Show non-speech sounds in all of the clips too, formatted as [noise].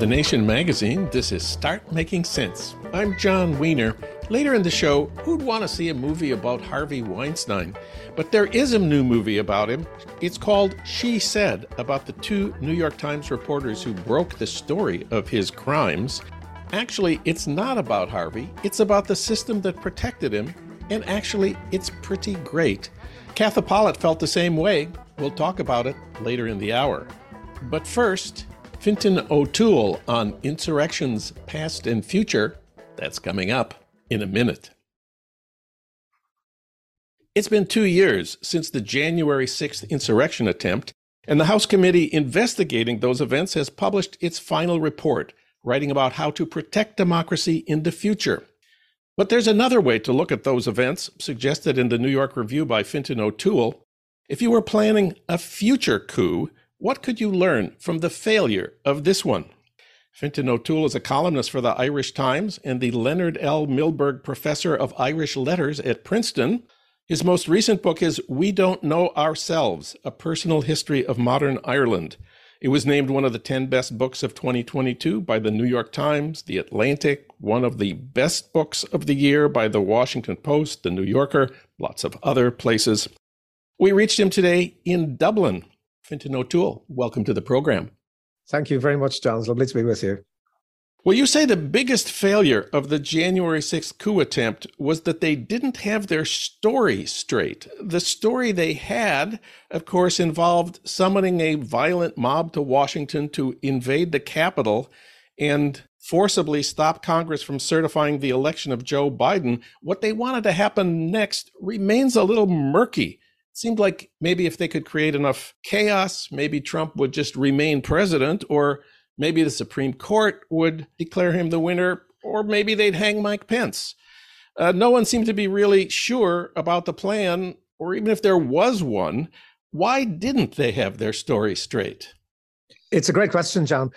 The Nation magazine, this is Start Making Sense. I'm Jon Wiener. Later in the show, who'd want to see a movie about Harvey Weinstein? But there is a new movie about him. It's called She Said, about the two New York Times reporters who broke the story of his crimes. Actually, it's not about Harvey, it's about the system that protected him, and actually, it's pretty great. Katha Pollitt felt the same way. We'll talk about it later in the hour. But first, Fintan O'Toole on insurrections past and future. That's coming up in a minute. It's been two years since the January 6th insurrection attempt, and the House committee investigating those events has published its final report, writing about how to protect democracy in the future. But there's another way to look at those events, suggested in the New York Review by Fintan O'Toole. If you were planning a future coup, what could you learn from the failure of this one? Fintan O'Toole is a columnist for the Irish Times and the Leonard L. Milberg Professor of Irish Letters at Princeton. His most recent book is We Don't Know Ourselves A Personal History of Modern Ireland. It was named one of the 10 best books of 2022 by the New York Times, The Atlantic, one of the best books of the year by the Washington Post, The New Yorker, lots of other places. We reached him today in Dublin Fintan O'Toole, welcome to the program. Thank you very much, Jon. It's lovely to be with you. Well, you say the biggest failure of the January 6th coup attempt was that they didn't have their story straight. The story they had, of course, involved summoning a violent mob to Washington to invade the Capitol and forcibly stop Congress from certifying the election of Joe Biden. What they wanted to happen next remains a little murky seemed like maybe if they could create enough chaos, maybe Trump would just remain president, or maybe the Supreme Court would declare him the winner, or maybe they'd hang Mike Pence. Uh, no one seemed to be really sure about the plan, or even if there was one, why didn't they have their story straight? It's a great question, Jon.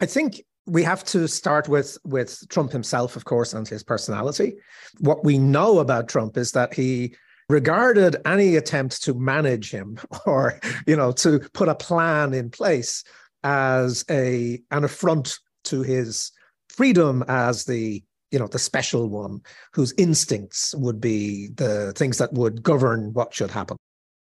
I think we have to start with with Trump himself, of course, and his personality. What we know about Trump is that he regarded any attempt to manage him [laughs] or you know to put a plan in place as a an affront to his freedom as the you know the special one whose instincts would be the things that would govern what should happen.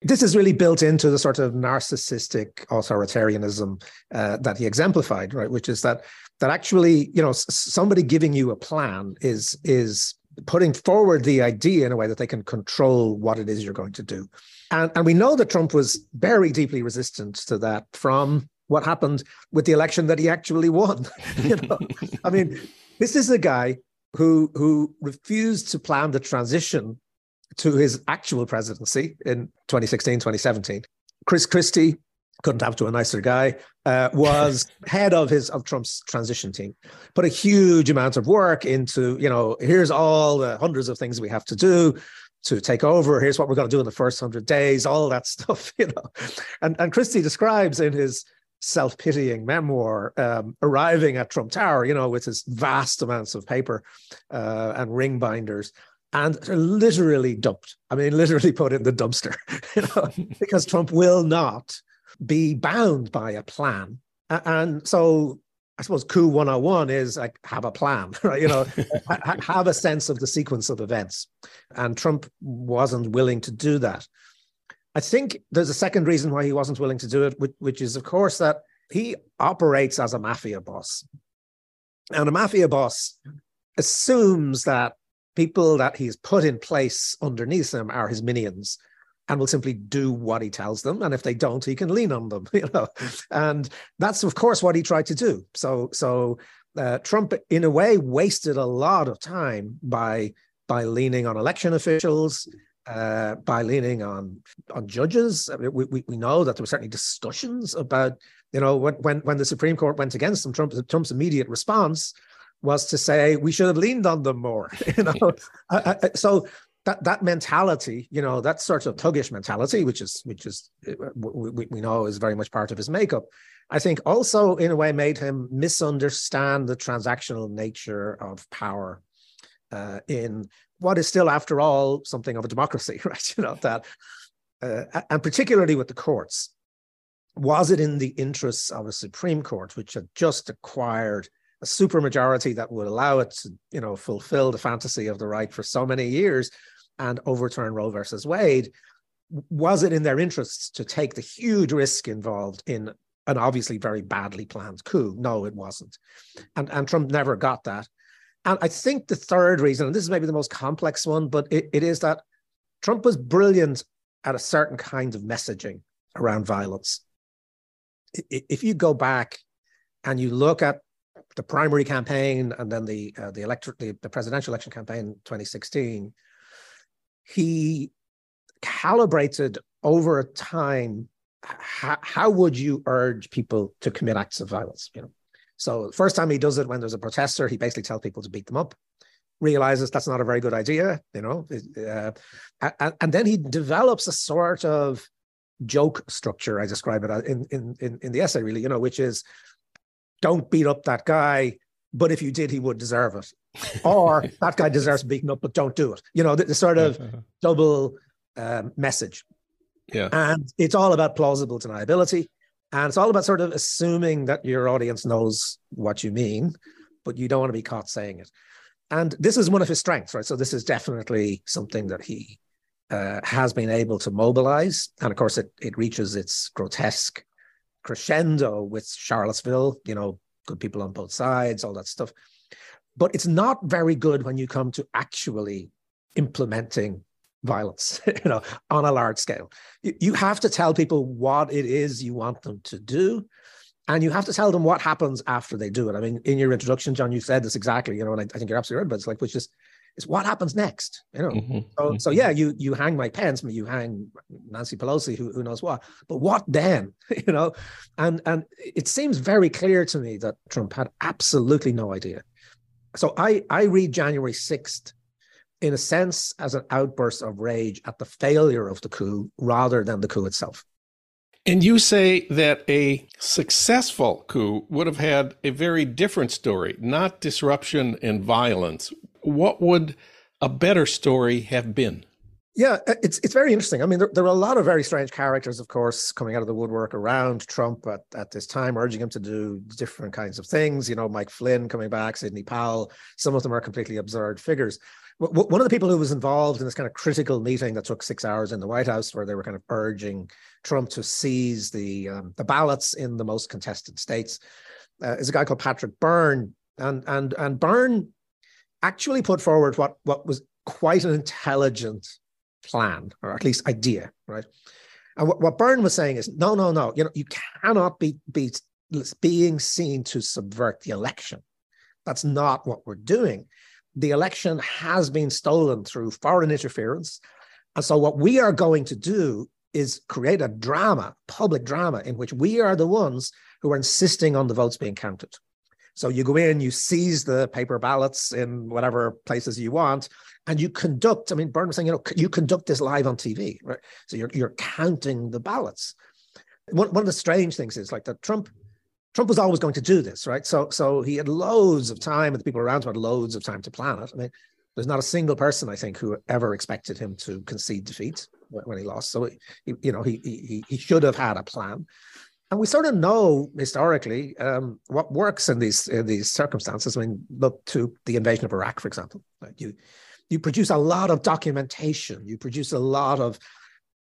This is really built into the sort of narcissistic authoritarianism uh, that he exemplified right? Which is that that actually you know somebody giving you a plan is is putting forward the idea in a way that they can control what it is you're going to do. And, and we know that Trump was very deeply resistant to that from what happened with the election that he actually won. [laughs] you know, I mean, this is a guy who who refused to plan the transition to his actual presidency in 2016, 2017. Chris Christie couldn't have to a nicer guy, uh, was [laughs] head of his of Trump's transition team. Put a huge amount of work into, you know, here's all the hundreds of things we have to do to take over. Here's what we're going to do in the first hundred days, all that [laughs] stuff, you know. And and Christie describes in his self-pitying memoir um, arriving at Trump Tower, you know, with his vast amounts of paper uh, and ring binders and literally dumped. I mean, literally put in the dumpster, [laughs] you know, because Trump will not be bound by a plan. And so I suppose coup 101 is like have a plan, [laughs] right? You know, [laughs] have a sense of the sequence of events. And Trump wasn't willing to do that. I think there's a second reason why he wasn't willing to do it, which, which is, of course, that he operates as a mafia boss. And a mafia boss assumes that people that he's put in place underneath him are his minions and will simply do what he tells them and if they don't he can lean on them [laughs] you know? And that's of course what he tried to do. So so uh, trump in a way wasted a lot of time by by leaning on election officials uh, by leaning on on judges. I mean, we, we, we know that there were certainly discussions about you know when when when the supreme court went against him trump trump's immediate response was to say we should have leaned on them more [laughs] you know? I, I, so that that mentality, you know, that sort of thuggish mentality, which is which is we, we know is very much part of his makeup, I think also in a way made him misunderstand the transactional nature of power uh, in what is still, after all, something of a democracy, [laughs] right? You know that, uh, and particularly with the courts. was it in the interests of a Supreme Court, which had just acquired a supermajority that would allow it to, you know, fulfill the fantasy of the right for so many years and overturn Roe versus Wade? Was it in their interests to take the huge risk involved in an obviously very badly planned coup? No, it wasn't. And, and Trump never got that. And I think the third reason, and this is maybe the most complex one, but it, it is that Trump was brilliant at a certain kind of messaging around violence. If you go back and you look at the primary campaign and then the uh, the electric the, the presidential election campaign 2016, he calibrated over time how, how would you urge people to commit acts of violence you know? So first time he does it when there's a protester he basically tells people to beat them up realizes that's not a very good idea you know? Uh, and, and, then he develops a sort of joke structure i describe it in, in in in the essay really you know which is don't beat up that guy but if you did he would deserve it or that guy deserves beating up but don't do it you know the, the sort of [laughs] double um, message yeah. And it's all about plausible deniability. And it's all about sort of assuming that your audience knows what you mean, but you don't want to be caught saying it. And this is one of his strengths, right? So this is definitely something that he uh, has been able to mobilize. And of course, it, it reaches its grotesque crescendo with Charlottesville, you know, good people on both sides, all that stuff. But it's not very good when you come to actually implementing violence, [laughs] you know, on a large scale. You, you have to tell people what it is you want them to do. And you have to tell them what happens after they do it. I mean, in your introduction, Jon, you said this exactly, you know, and I, I think you're absolutely right, but it's like, which is, is what happens next, you know? Mm-hmm. So, mm-hmm. so yeah, you you hang Mike Pence, you hang Nancy Pelosi, who, who knows what, but what then, [laughs] you know? And, and it seems very clear to me that Trump had absolutely no idea. So I, I read January 6th in a sense, as an outburst of rage at the failure of the coup rather than the coup itself. And you say that a successful coup would have had a very different story, not disruption and violence. What would a better story have been? Yeah, it's it's very interesting. I mean, there, there, are a lot of very strange characters, of course, coming out of the woodwork around Trump at, at this time, urging him to do different kinds of things. You know, Mike Flynn coming back, Sidney Powell. Some of them are completely absurd figures one of the people who was involved in this kind of critical meeting that took six hours in the White House, where they were kind of urging Trump to seize the um, the ballots in the most contested states, uh, is a guy called Patrick Byrne, and and and Byrne actually put forward what what was quite an intelligent plan, or at least idea, right? And what, what Byrne was saying is, no, no, no, you know, you cannot be be being seen to subvert the election. That's not what we're doing the election has been stolen through foreign interference. And so, what we are going to do is create a drama, public drama, in which we are the ones who are insisting on the votes being counted. So, you go in, you seize the paper ballots in whatever places you want, and you conduct. I mean, Byrne was saying, you know, you conduct this live on TV, right? So, you're, you're counting the ballots. One, one of the strange things is like that Trump Trump was always going to do this, right? So, so he had loads of time, and the people around him had loads of time to plan it. I mean, there's not a single person I think who ever expected him to concede defeat when he lost. So, he, you know, he he he should have had a plan, and we sort of know historically um, what works in these in these circumstances. I mean, look to the invasion of Iraq, for example. Like you you produce a lot of documentation. You produce a lot of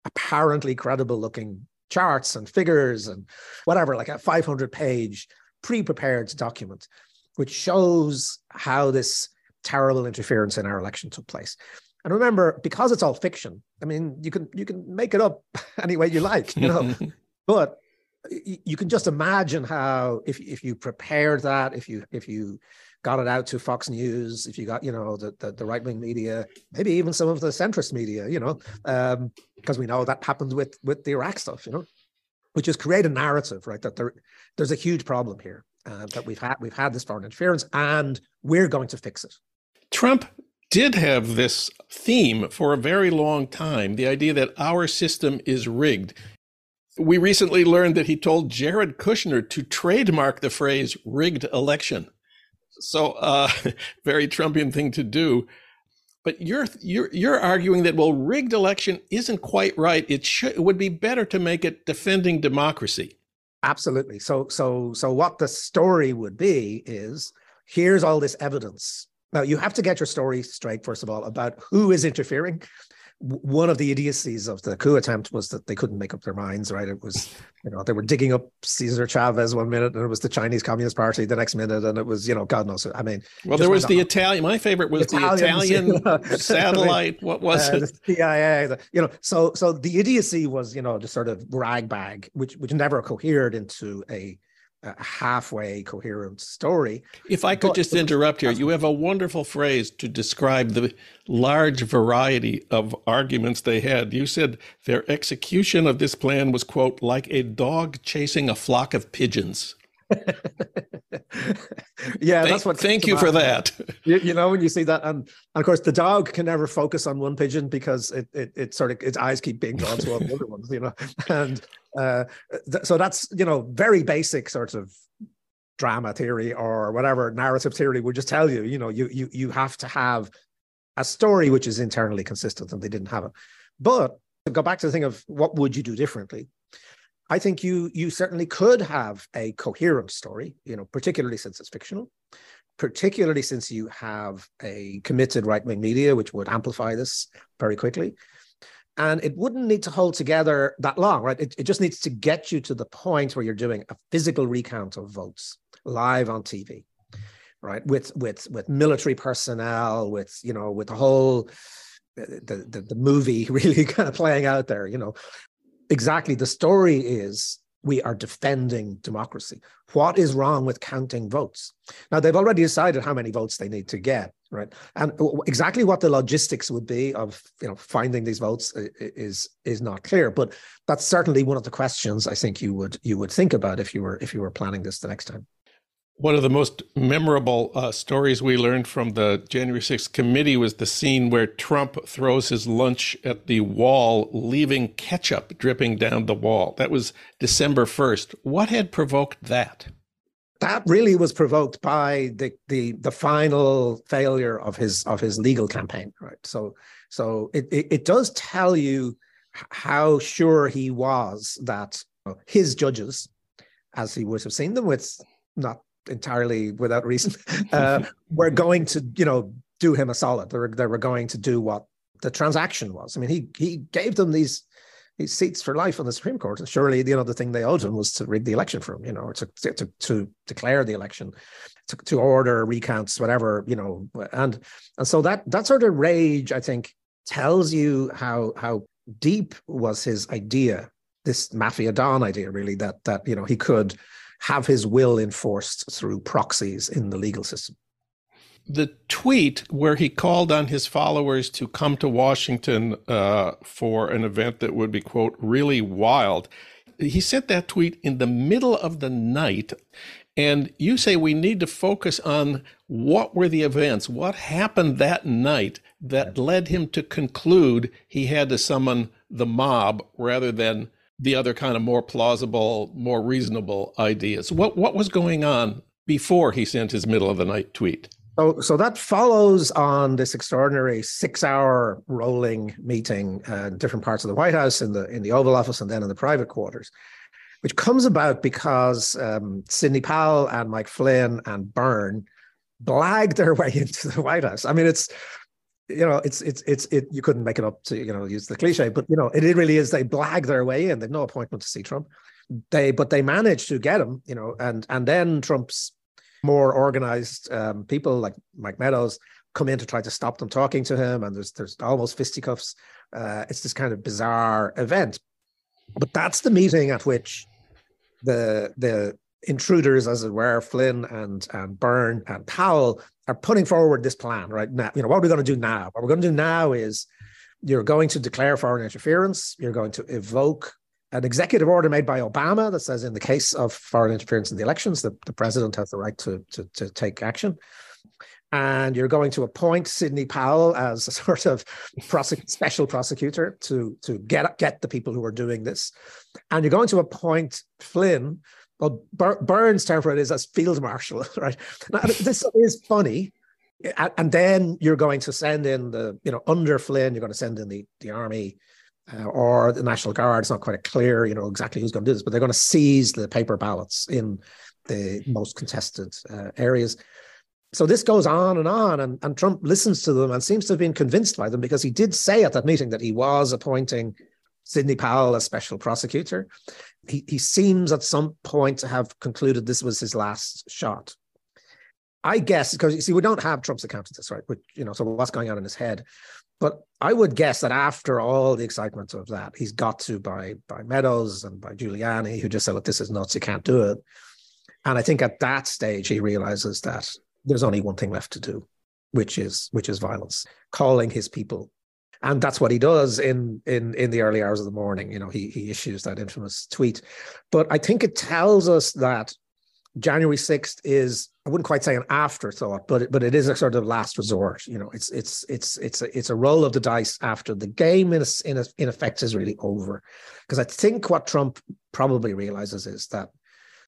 apparently credible looking charts and figures and whatever, like a 500 page pre prepared document, which shows how this terrible interference in our election took place. And remember, because it's all fiction, I mean, you can you can make it up [laughs] any way you like, you know. [laughs] but you can just imagine how if if you prepared that, if you if you got it out to Fox News, if you got, you know, the, the, the right wing media, maybe even some of the centrist media, you know, um, because we know that happened with with the Iraq stuff, you know, which is create a narrative, right? That there there's a huge problem here uh, that we've had we've had this foreign interference, and we're going to fix it. Trump did have this theme for a very long time the idea that our system is rigged. We recently learned that he told Jared Kushner to trademark the phrase rigged election. So, uh, [laughs] very Trumpian thing to do. But you're you're you're arguing that well, rigged election isn't quite right. It should it would be better to make it defending democracy. Absolutely. So so so what the story would be is here's all this evidence. Now you have to get your story straight first of all about who is interfering one of the idiocies of the coup attempt was that they couldn't make up their minds, right? It was, you know, they were digging up Cesar Chavez one minute and it was the Chinese Communist Party the next minute and it was, you know, God knows. I mean, well, there was the. Italian, my favorite was Italians, [laughs] the Italian you know, satellite. What was uh, it? The CIA, the, you know, so, so the idiocy was, you know, just sort of rag bag, which, which never cohered into a halfway coherent story. If I could but, just interrupt here, you have a wonderful phrase to describe the large variety of arguments they had. You said their execution of this plan was, quote, like a dog chasing a flock of pigeons. [laughs] yeah, thank, that's what. Thank you for that. You, you, know, when you see that, and, and, of course, the dog can never focus on one pigeon because it it, it sort of its eyes keep being drawn to all the other ones. You know, [laughs] and uh, th- so that's you know very basic sort of drama theory or whatever narrative theory would just tell you. You know, you you you have to have a story which is internally consistent, and they didn't have it. But to go back to the thing of what would you do differently I think you you certainly could have a coherent story, you know, particularly since it's fictional, particularly since you have a committed right wing media which would amplify this very quickly. And it wouldn't need to hold together that long, right? It, it just needs to get you to the point where you're doing a physical recount of votes live on TV, right? With with with military personnel, with you know, with the whole uh, the, the, the movie [laughs] really kind of playing out there, you know, exactly the story is we are defending democracy. What is wrong with counting votes? Now they've already decided how many votes they need to get, right? And exactly what the logistics would be of you know finding these votes is is not clear. But that's certainly one of the questions I think you would you would think about if you were if you were planning this the next time. One of the most memorable uh, stories we learned from the January 6th committee was the scene where Trump throws his lunch at the wall, leaving ketchup dripping down the wall. That was December 1st. What had provoked that? That really was provoked by the the the final failure of his of his legal campaign, right? So so it it, it does tell you how sure he was that his judges, as he would have seen them with not entirely without reason, [laughs] uh, were going to, you know, do him a solid. They were, they were going to do what the transaction was. I mean, he he gave them these these seats for life on the Supreme Court, and surely you know the thing they owed him was to rig the election for him, you know, or to to to declare the election, to, to order recounts, whatever, you know, and and so that that sort of rage, I think, tells you how how deep was his idea, this mafia don idea, really, that that you know he could have his will enforced through proxies in the legal system. The tweet where he called on his followers to come to Washington uh, for an event that would be, quote, really wild. He sent that tweet in the middle of the night. And you say we need to focus on what were the events, what happened that night that led him to conclude he had to summon the mob rather than the other kind of more plausible, more reasonable ideas. What what was going on before he sent his middle of the night tweet? So, so that follows on this extraordinary six-hour rolling meeting uh, in different parts of the White House, in the in the Oval Office, and then in the private quarters, which comes about because um, Sidney Powell and Mike Flynn and Byrne blagged their [laughs] way into the White House. I mean, it's you know, it's it's it's it. You couldn't make it up to you know use the cliche, but you know, it, it really is. They blag their way in. They've no appointment to see Trump. They but they managed to get him. You know, and and then Trump's more organized um, people like Mike Meadows come in to try to stop them talking to him, and there's there's almost fisticuffs. Uh, it's this kind of bizarre event, but that's the meeting at which the the intruders, as it were, Flynn and and Byrne and Powell are putting forward this plan right now. You know, what are we going to do now? What we're going to do now is you're going to declare foreign interference. You're going to evoke an executive order made by Obama that says, in the case of foreign interference in the elections, the, the president has the right to, to, to take action. And you're going to appoint Sidney Powell as a [laughs] sort of prosec- special prosecutor to, to get, get the people who are doing this. And you're going to appoint Flynn well, Byrne's term for it is as field marshal, [laughs] right? Now, this is funny and then you're going to send in the, you know, under Flynn, you're going to send in the the army uh, or the National Guard. It's not quite clear, you know, exactly who's going to do this, but they're going to seize the paper ballots in the most contested uh, areas. So this goes on and on, and, and Trump listens to them and seems to have been convinced by them because he did say at that meeting that he was appointing Sidney Powell as special prosecutor. He, he seems at some point to have concluded this was his last shot. I guess because you see, we don't have Trump's account of this, right? Which you know, so what's going on in his head? But I would guess that after all the excitement of that, he's got to by by Meadows and by Giuliani, who just said, "Look, this is nuts. You can't do it." And I think at that stage he realizes that there's only one thing left to do, which is which is violence, calling his people, and that's what he does in in in the early hours of the morning. You know, he he issues that infamous tweet, but I think it tells us that January 6th is I wouldn't quite say an afterthought, but it, but it is a sort of last resort. You know, it's it's it's it's a, it's a roll of the dice after the game in a, in, a, in effect is really over. Because I think what Trump probably realizes is that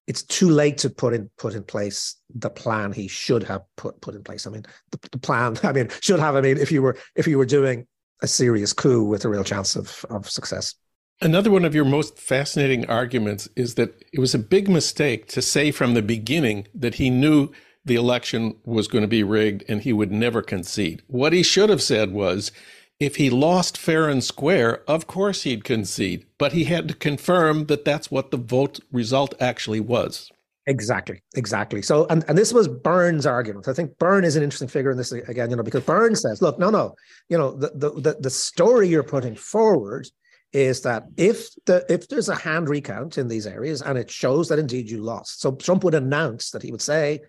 it's too late to put in put in place the plan he should have put put in place. I mean, the, the plan. [laughs] I mean, should have. I mean, if you were if you were doing a serious coup with a real chance of of success. Another one of your most fascinating arguments is that it was a big mistake to say from the beginning that he knew the election was going to be rigged and he would never concede. What he should have said was if he lost fair and square, of course he'd concede, but he had to confirm that that's what the vote result actually was. Exactly, exactly. So, and, and this was Byrne's argument. I think Byrne is an interesting figure in this again, you know, because Burns says, look, no, no, you know, the, the, the story you're putting forward is that if the if there's a hand recount in these areas and it shows that indeed you lost, so Trump would announce that he would say,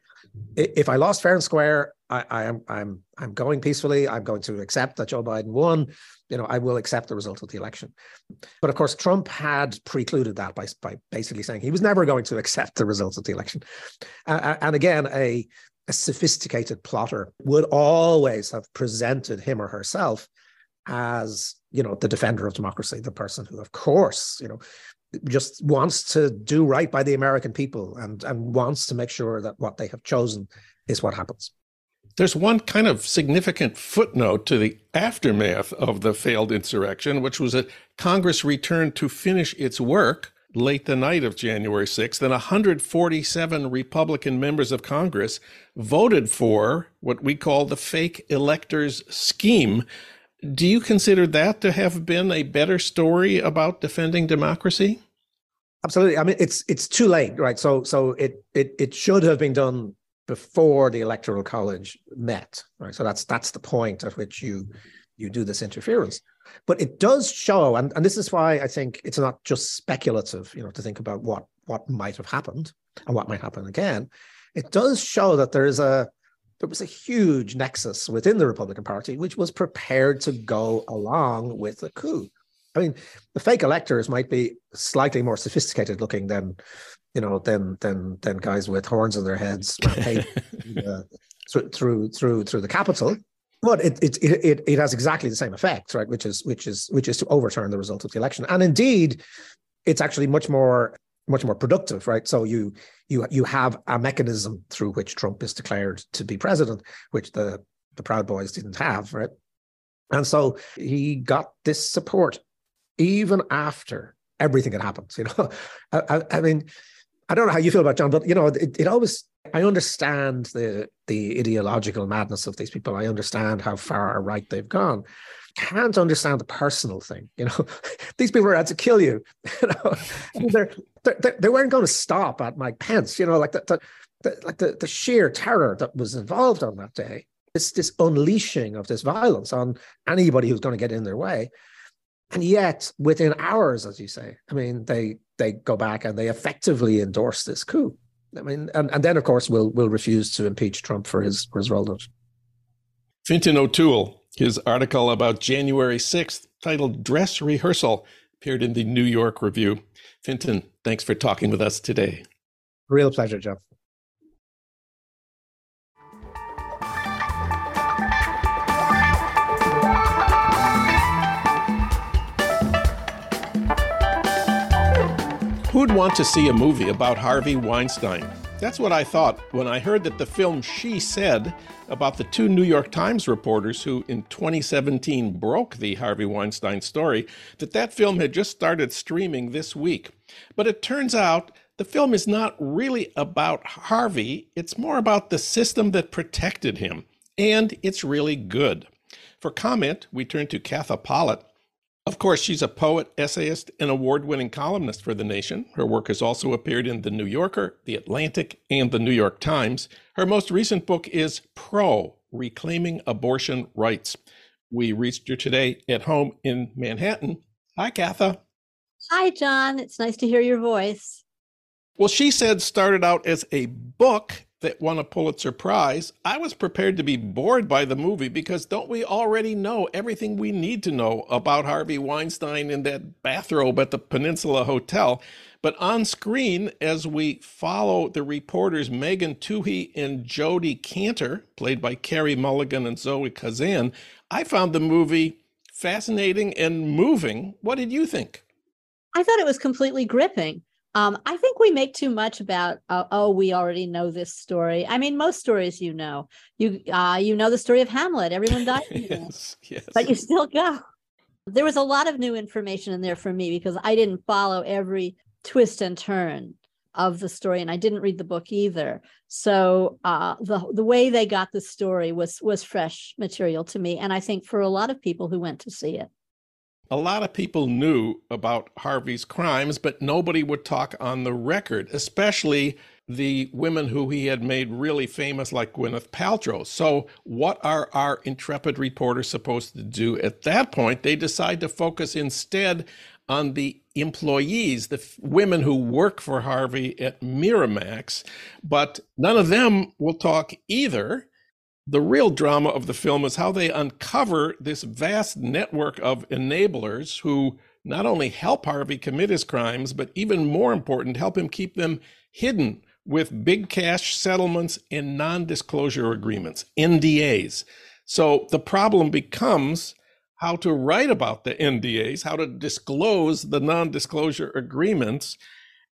if I lost fair and square, I, I am I'm I'm going peacefully. I'm going to accept that Joe Biden won. You know, I will accept the result of the election. But of course, Trump had precluded that by by basically saying he was never going to [laughs] accept the results of the election. Uh, and again, a a sophisticated plotter would always have presented him or herself as you know the defender of democracy the person who of course you know just wants to do right by the american people and and wants to make sure that what they have chosen is what happens there's one kind of significant footnote to the aftermath of the failed insurrection which was that congress returned to finish its work late the night of January 6th, and 147 Republican members of Congress voted for what we call the fake electors scheme, do you consider that to have been a better story about defending democracy? Absolutely. I mean, it's it's too late, right? So so it it it should have been done before the electoral college met, right? So that's that's the point at which you you do this interference. But it does show, and, and this is why I think it's not just speculative, you know, to think about what what might have happened and what might happen again. It does show that there is a there was a huge nexus within the Republican Party, which was prepared to go along with the coup. I mean, the fake electors might be slightly more sophisticated looking than, you know, than than than guys with horns on their heads [laughs] uh, through through through the Capitol. But it, it it it has exactly the same effect, right? Which is which is which is to overturn the result of the election. And indeed, it's actually much more much more productive, right? So you you you have a mechanism through which Trump is declared to be president, which the the Proud Boys didn't have, right? And so he got this support even after everything had happened. You know, [laughs] I, I, mean, I don't know how you feel about Jon, but you know, it, it always I understand the the ideological madness of these people. I understand how far right they've gone can't understand the personal thing. You know, [laughs] these people are out to kill you. [laughs] You know, they're, they're, they weren't going to stop at Mike Pence. You know, like the, the, the, like the, the sheer terror that was involved on that day. This this unleashing of this violence on anybody who's going to get in their way. And yet, within hours, as you say, I mean, they they go back and they effectively endorse this coup. I mean, and, and then of course we'll will refuse to impeach Trump for his for his role in it. Fintan O'Toole, his article about January 6th, titled Dress Rehearsal, appeared in the New York Review. Fintan, thanks for talking with us today. Real pleasure, Jeff. Want to see a movie about Harvey Weinstein? That's what I thought when I heard that the film She Said about the two New York Times reporters who in 2017 broke the Harvey Weinstein story, that that film had just started streaming this week. But it turns out the film is not really about Harvey, it's more about the system that protected him. And it's really good. For comment, we turn to Katha Pollitt, of course, she's a poet, essayist, and award winning columnist for The Nation. Her work has also appeared in The New Yorker, The Atlantic, and The New York Times. Her most recent book is Pro Reclaiming Abortion Rights. We reached her today at home in Manhattan. Hi, Katha. Hi, Jon. It's nice to hear your voice. Well, she said started out as a book that won a Pulitzer Prize, I was prepared to be bored by the movie because don't we already know everything we need to know about Harvey Weinstein in that bathrobe at the Peninsula Hotel? But on screen, as we follow the reporters Megan Twohey and Jodi Kantor, played by Carey Mulligan and Zoe Kazan, I found the movie fascinating and moving. What did you think? I thought it was completely gripping. Um, I think we make too much about uh, oh we already know this story. I mean, most stories you know. You uh, you know the story of Hamlet. Everyone dies, yes, [laughs] yes. but you still go. There was a lot of new information in there for me because I didn't follow every twist and turn of the story, and I didn't read the book either. So uh, the the way they got the story was was fresh material to me, and I think for a lot of people who went to see it a lot of people knew about Harvey's crimes, but nobody would talk on the record, especially the women who he had made really famous, like Gwyneth Paltrow. So, what are our intrepid reporters supposed to do at that point? They decide to focus instead on the employees, the f- women who work for Harvey at Miramax, but none of them will talk either the real drama of the film is how they uncover this vast network of enablers who not only help Harvey commit his crimes, but even more important, help him keep them hidden with big cash settlements and non disclosure agreements, NDAs. So the problem becomes how to write about the NDAs, how to disclose the non disclosure agreements,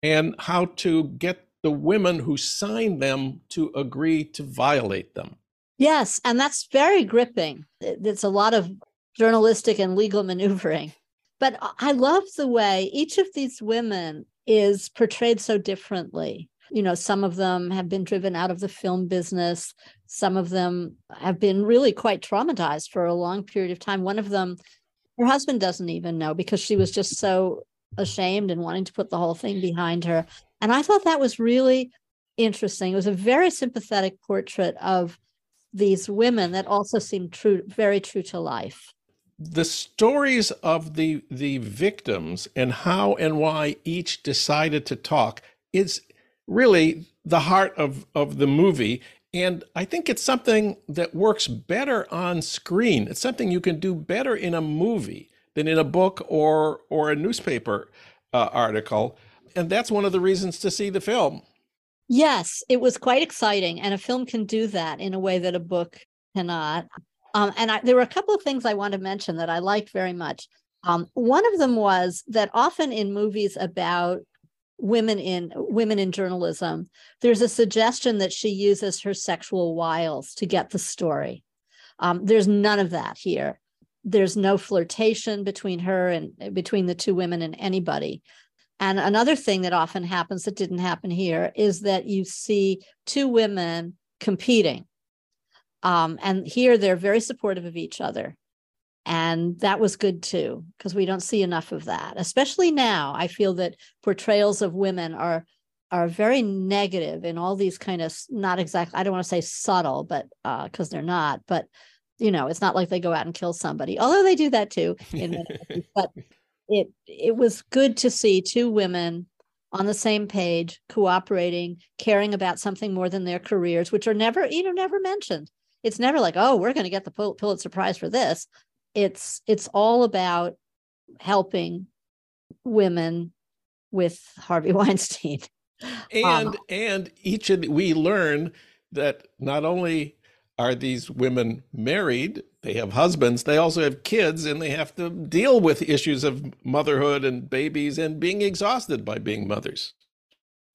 and how to get the women who signed them to agree to violate them. Yes, and that's very gripping. It's a lot of journalistic and legal [laughs] maneuvering. But I love the way each of these women is portrayed so differently. You know, some of them have been driven out of the film business. Some of them have been really quite traumatized for a long period of time. One of them, her husband doesn't even know because she was just so ashamed and wanting to put the whole thing behind her. And I thought that was really interesting. It was a very sympathetic portrait of these women that also seem true, very true to life. The stories of the the victims and how and why each decided to talk is really the heart of, of the movie. And I think it's something that works better on screen. It's something you can do better in a movie than in a book or or a newspaper uh, article. And that's one of the reasons to see the film. Yes, it was quite exciting, and a film can do that in a way that a book cannot. Um, and I, there were a couple of things I want to mention that I liked very much. Um, one of them was that often in movies about women in women in journalism, there's a suggestion that she uses her sexual wiles to get the story. Um, there's none of that here. There's no flirtation between her and between the two women and anybody. And another thing that often happens that didn't happen here is that you see two women competing. Um, and here they're very supportive of each other. And that was good too, because we don't see enough of that, especially now. I feel that portrayals of women are are very negative in all these kind of not exactly, I don't want to say subtle, but because uh, they're not, but you know, it's not like they go out and kill somebody, although they do that too. In, [laughs] but it it was good to see two women on the same page cooperating caring about something more than their careers which are never you know never mentioned. It's never like oh we're going to get the pulitzer prize for this. It's it's all about helping women with harvey [laughs] weinstein. And um, and each of we learn that not only are these women married they have husbands, they also have kids, and they have to deal with issues of motherhood and babies and being exhausted by being mothers.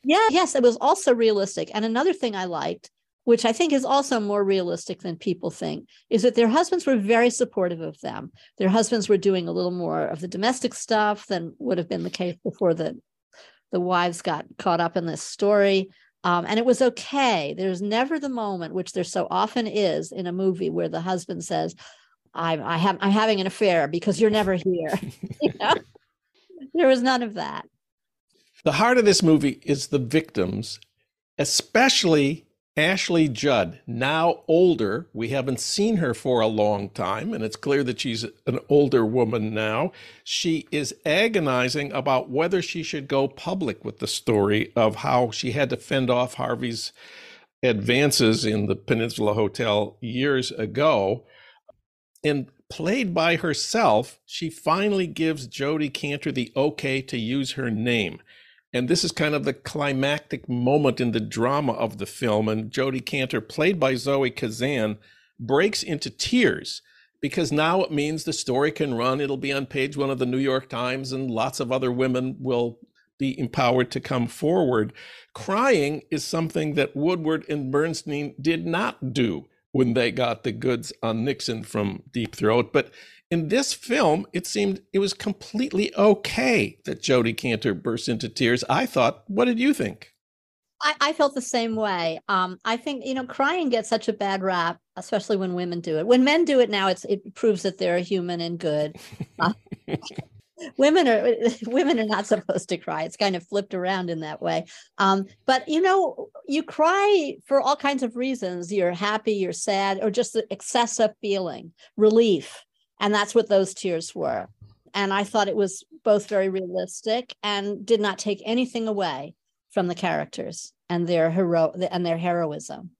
Yeah, yes, it was also realistic. And another thing I liked, which I think is also more realistic than people think, is that their husbands were very supportive of them. Their husbands were doing a little more of the domestic stuff than would have been the case before the the wives got caught up in this story. Um, and it was okay. There's never the moment, which there so often is in a movie, where the husband says, "I'm I have I'm having an affair because you're never here." [laughs] you know? There was none of that. The heart of this movie is the victims, especially Ashley Judd, now older. We haven't seen her for a long time, and it's clear that she's an older woman now. She is agonizing about whether she should go public with the story of how she had to fend off Harvey's advances in the Peninsula Hotel years ago. And played by herself, she finally gives Jodi Kantor the okay to use her name. And this is kind of the climactic moment in the drama of the film. And Jodi Kantor, played by Zoe Kazan, breaks into tears because now it means the story can run. It'll be on page one of the New York Times, and lots of other women will be empowered to come forward. Crying is something that Woodward and Bernstein did not do when they got the goods on Nixon from Deep Throat. But in this film, it seemed it was completely okay that Jodi Kantor burst into tears. I thought, what did you think? I, I felt the same way. Um, I think you know, crying gets such a bad rap, especially when women do it. When men do it now, it's it proves that they're human and good. Uh, [laughs] women are [laughs] women are not supposed to cry. It's kind of flipped around in that way. Um, but you know, you cry for all kinds of reasons. You're happy, you're sad, or just the excessive feeling, relief. And that's what those tears were. And I thought it was both very realistic and did not take anything away from the characters and their hero and their heroism.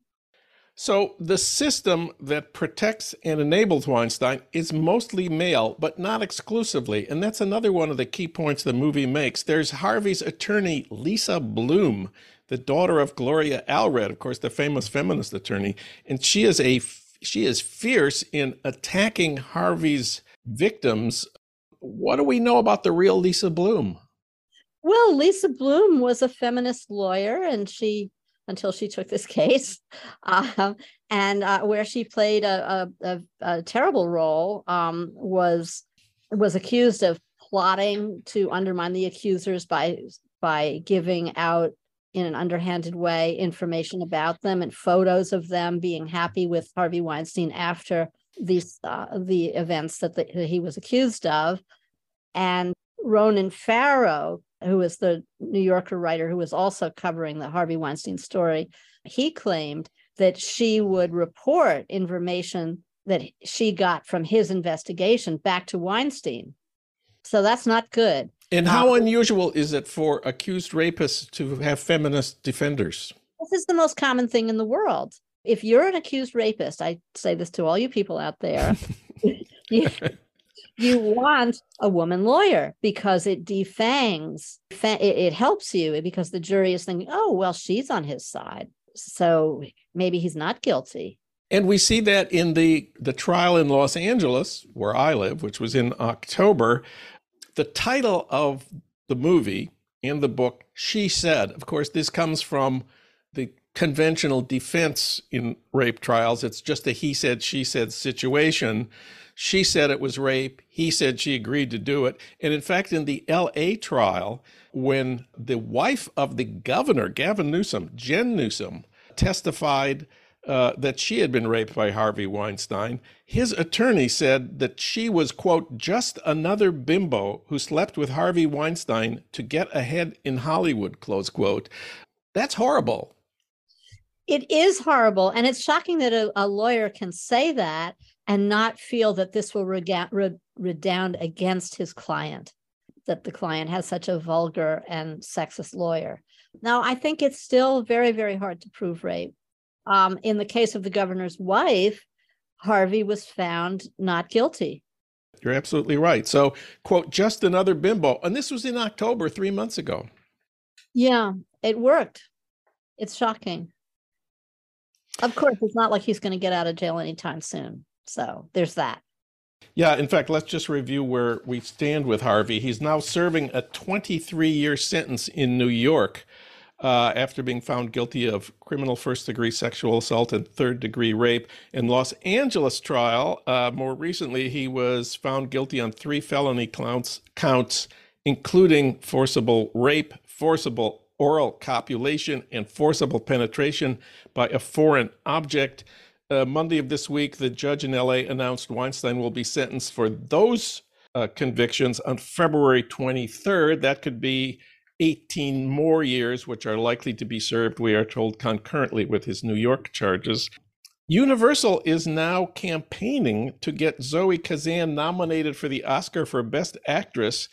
So the system that protects and enables Weinstein is mostly male, but not exclusively. And that's another one of the key points the movie makes. There's Harvey's attorney, Lisa Bloom, the daughter of Gloria Allred, of course, the famous feminist attorney. And she is a she is fierce in attacking Harvey's victims. What do we know about the real Lisa Bloom? Well, Lisa Bloom was a feminist lawyer, and she until she took this [laughs] case, uh, and uh, where she played a, a, a, terrible role um, was was accused of plotting to undermine the accusers by by giving out in an underhanded way information about them and photos of them being happy with Harvey Weinstein after these uh, the events that, the, that he was accused of. And Ronan Farrow, who was the New Yorker writer who was also covering the Harvey Weinstein story, he claimed that she would report information that she got from his investigation back to Weinstein. So that's not good. And how uh, unusual is it for accused rapists to have feminist defenders? This is the most common thing in the world. If you're an accused rapist, I say this to all you people out there, [laughs] you, you, want a woman lawyer because it defangs, it, it helps you because the jury is thinking, oh, well, she's on his side. So maybe he's not guilty. And we see that in the the trial in Los Angeles, where I live, which was in October, the title of the movie and the book, She Said, of course, this comes from the conventional defense in rape trials. It's just a he said, she said situation. She said it was rape. He said she agreed to do it. And in fact, in the LA trial, when the wife of the governor, Gavin Newsom, Jen Newsom, testified uh, that she had been raped by Harvey Weinstein. His attorney said that she was, quote, just another bimbo who slept with Harvey Weinstein to get ahead in Hollywood, close quote. That's horrible. It is horrible. And it's shocking that a, a lawyer can say that and not feel that this will rega- re- redound against his client, that the client has such a vulgar and sexist lawyer. Now, I think it's still very, very hard to prove rape um, in the case of the governor's wife, Harvey was found not guilty. You're absolutely right. So, quote, just another bimbo. And this was in October, three months ago. Yeah, it worked. It's shocking. Of course, it's not like he's going to get out of jail anytime soon. So, there's that. Yeah, in fact, let's just review where we stand with Harvey. He's now serving a 23 year sentence in New York uh, after being found guilty of criminal first degree sexual assault and third degree rape. In Los Angeles trial, uh, more recently, he was found guilty on three felony counts, counts, including forcible rape, forcible oral copulation, and forcible penetration by a foreign object. Uh, Monday of this week, the judge in LA announced Weinstein will be sentenced for those uh, convictions on February 23rd. That could be 18 more years, which are likely to be served, we are told, concurrently with his New York charges. Universal is now campaigning to get Zoe Kazan nominated for the Oscar for Best Actress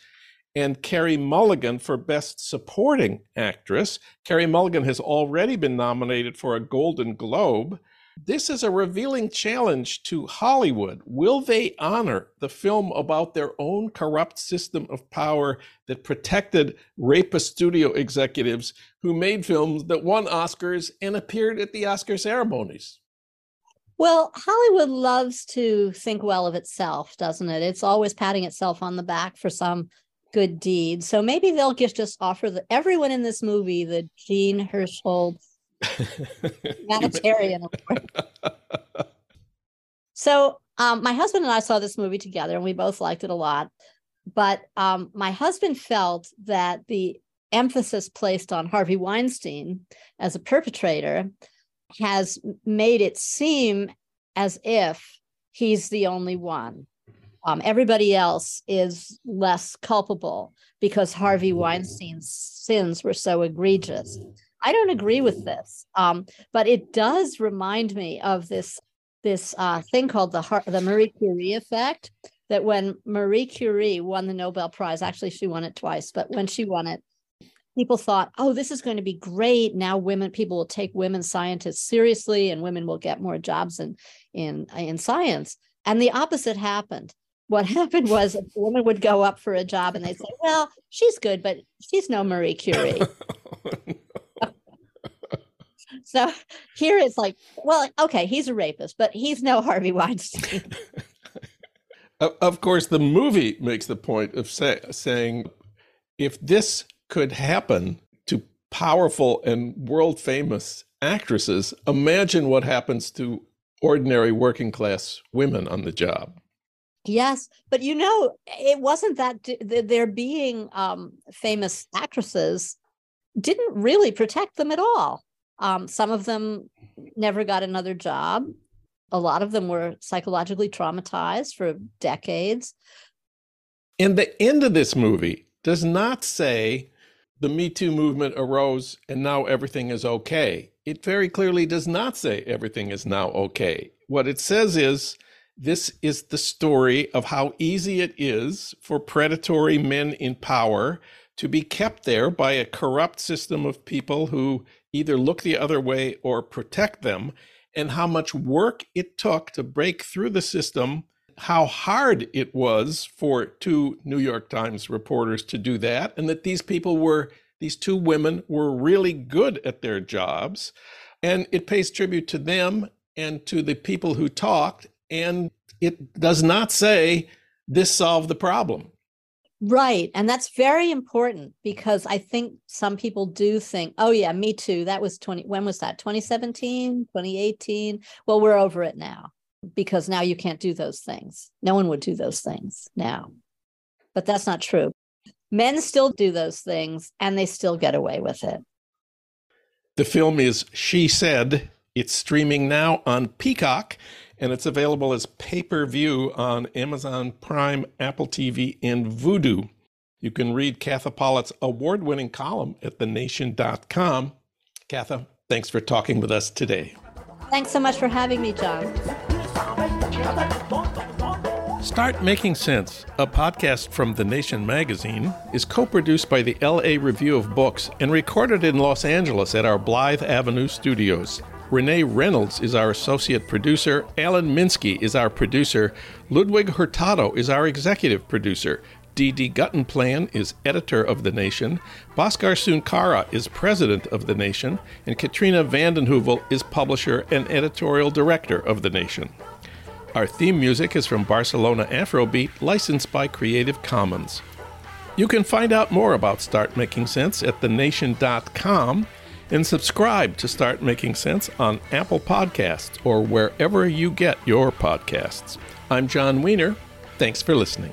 and Carey Mulligan for Best Supporting Actress. Carey Mulligan has already been nominated for a Golden Globe. This is a revealing challenge to Hollywood. Will they honor the film about their own corrupt system of power that protected rapist studio executives who made films that won Oscars and appeared at the Oscar ceremonies? Well, Hollywood loves to think well of itself, doesn't it? It's always patting itself on the back for some good deed. So maybe they'll just, offer the, everyone in this movie the Gene Hersholt [laughs] humanitarian award. so um, my husband and I saw this movie together, and we both liked it a lot. But um, my husband felt that the emphasis placed on Harvey Weinstein as a perpetrator has made it seem as if he's the only one. Um, everybody else is less culpable because Harvey Weinstein's sins were so egregious. I don't agree with this, um, but it does remind me of this this uh, thing called the the Marie Curie effect. That when Marie Curie won the Nobel Prize, actually she won it twice, but when she won it, people thought, "Oh, this is going to be great. Now women people will take women scientists seriously, and women will get more jobs in in in science." And the opposite happened. What [laughs] happened was a woman would go up for a job, and they'd say, "Well, she's good, but she's no Marie Curie." [laughs] So [laughs] here it's like, well, okay, he's a rapist, but he's no Harvey Weinstein. [laughs] of course, the movie makes the point of say, saying if this could happen to powerful and world famous actresses, imagine what happens to ordinary working class women on the job. Yes, but you know, it wasn't that there being um, famous actresses didn't really protect them at all. Um, some of them never got another job. A lot of them were psychologically traumatized for decades. And the end of this movie does not say the Me Too movement arose and now everything is okay. It very clearly does not say everything is now okay. What it says is this is the story of how easy it is for predatory men in power to be kept there by a corrupt system of people who either look the other way or protect them, and how much work it took to break through the system, how hard it was for two New York Times reporters to do that, and that these people were, these two women were really good at their jobs. And it pays tribute to them and to the people who talked. And it does not say this solved the problem. Right. And that's very important because I think some people do think, oh, yeah, me too. That was 20, when was that? 2017, 2018? Well, we're over it now because now you can't do those things. No one would do those things now. But that's not true. Men still do those things and they still get away with it. The film is She Said. It's streaming now on Peacock and it's available as pay per view on Amazon Prime, Apple TV, and Vudu. You can read Katha Pollitt's award winning column at thenation.com. Katha, thanks for talking with us today. Thanks so much for having me, Jon. Start Making Sense, a podcast from The Nation magazine, is co produced by the LA Review of Books and recorded in Los Angeles at our Blythe Avenue studios. Renee Reynolds is our associate producer. Alan Minsky is our producer. Ludwig Hurtado is our executive producer. Dee Guttenplan is editor of The Nation. Bhaskar Sunkara is president of The Nation. And Katrina vanden Heuvel is publisher and editorial director of The Nation. Our theme music is from Barcelona Afrobeat, licensed by Creative Commons. You can find out more about Start Making Sense at thenation.com and subscribe to Start Making Sense on Apple Podcasts or wherever you get your podcasts. I'm Jon Wiener. Thanks for listening.